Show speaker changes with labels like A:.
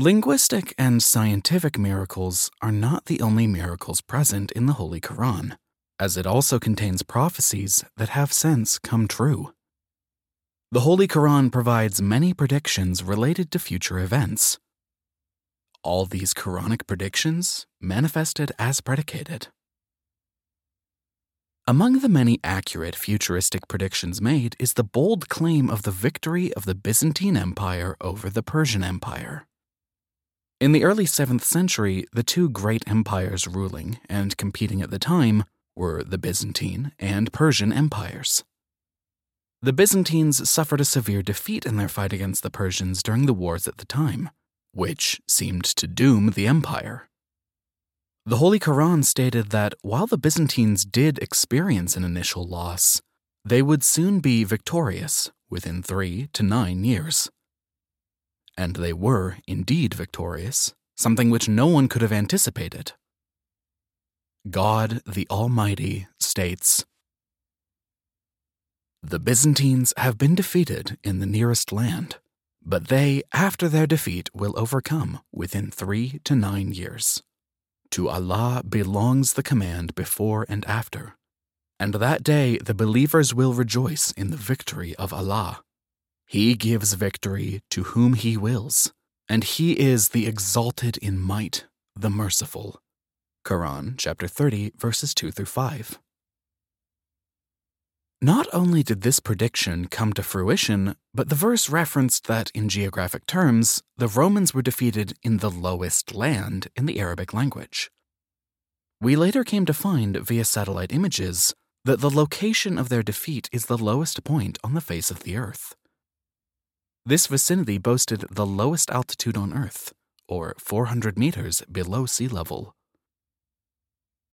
A: Linguistic and scientific miracles are not the only miracles present in the Holy Quran, as it also contains prophecies that have since come true. The Holy Quran provides many predictions related to future events. All these Quranic predictions manifested as predicated. Among the many accurate futuristic predictions made is the bold claim of the victory of the Byzantine Empire over the Persian Empire. In the early 7th century, the two great empires ruling and competing at the time were the Byzantine and Persian empires. The Byzantines suffered a severe defeat in their fight against the Persians during the wars at the time, which seemed to doom the empire. The Holy Quran stated that while the Byzantines did experience an initial loss, they would soon be victorious within three to nine years. And they were indeed victorious, something which no one could have anticipated. God the Almighty states The Byzantines have been defeated in the nearest land, but they, after their defeat, will overcome within three to nine years. To Allah belongs the command before and after, and that day the believers will rejoice in the victory of Allah. He gives victory to whom He wills, and He is the exalted in might, the merciful. Quran chapter 30, verses 2 through 5. Not only did this prediction come to fruition, but the verse referenced that in geographic terms, the Romans were defeated in the lowest land in the Arabic language. We later came to find via satellite images that the location of their defeat is the lowest point on the face of the Earth. This vicinity boasted the lowest altitude on Earth, or 400 meters below sea level.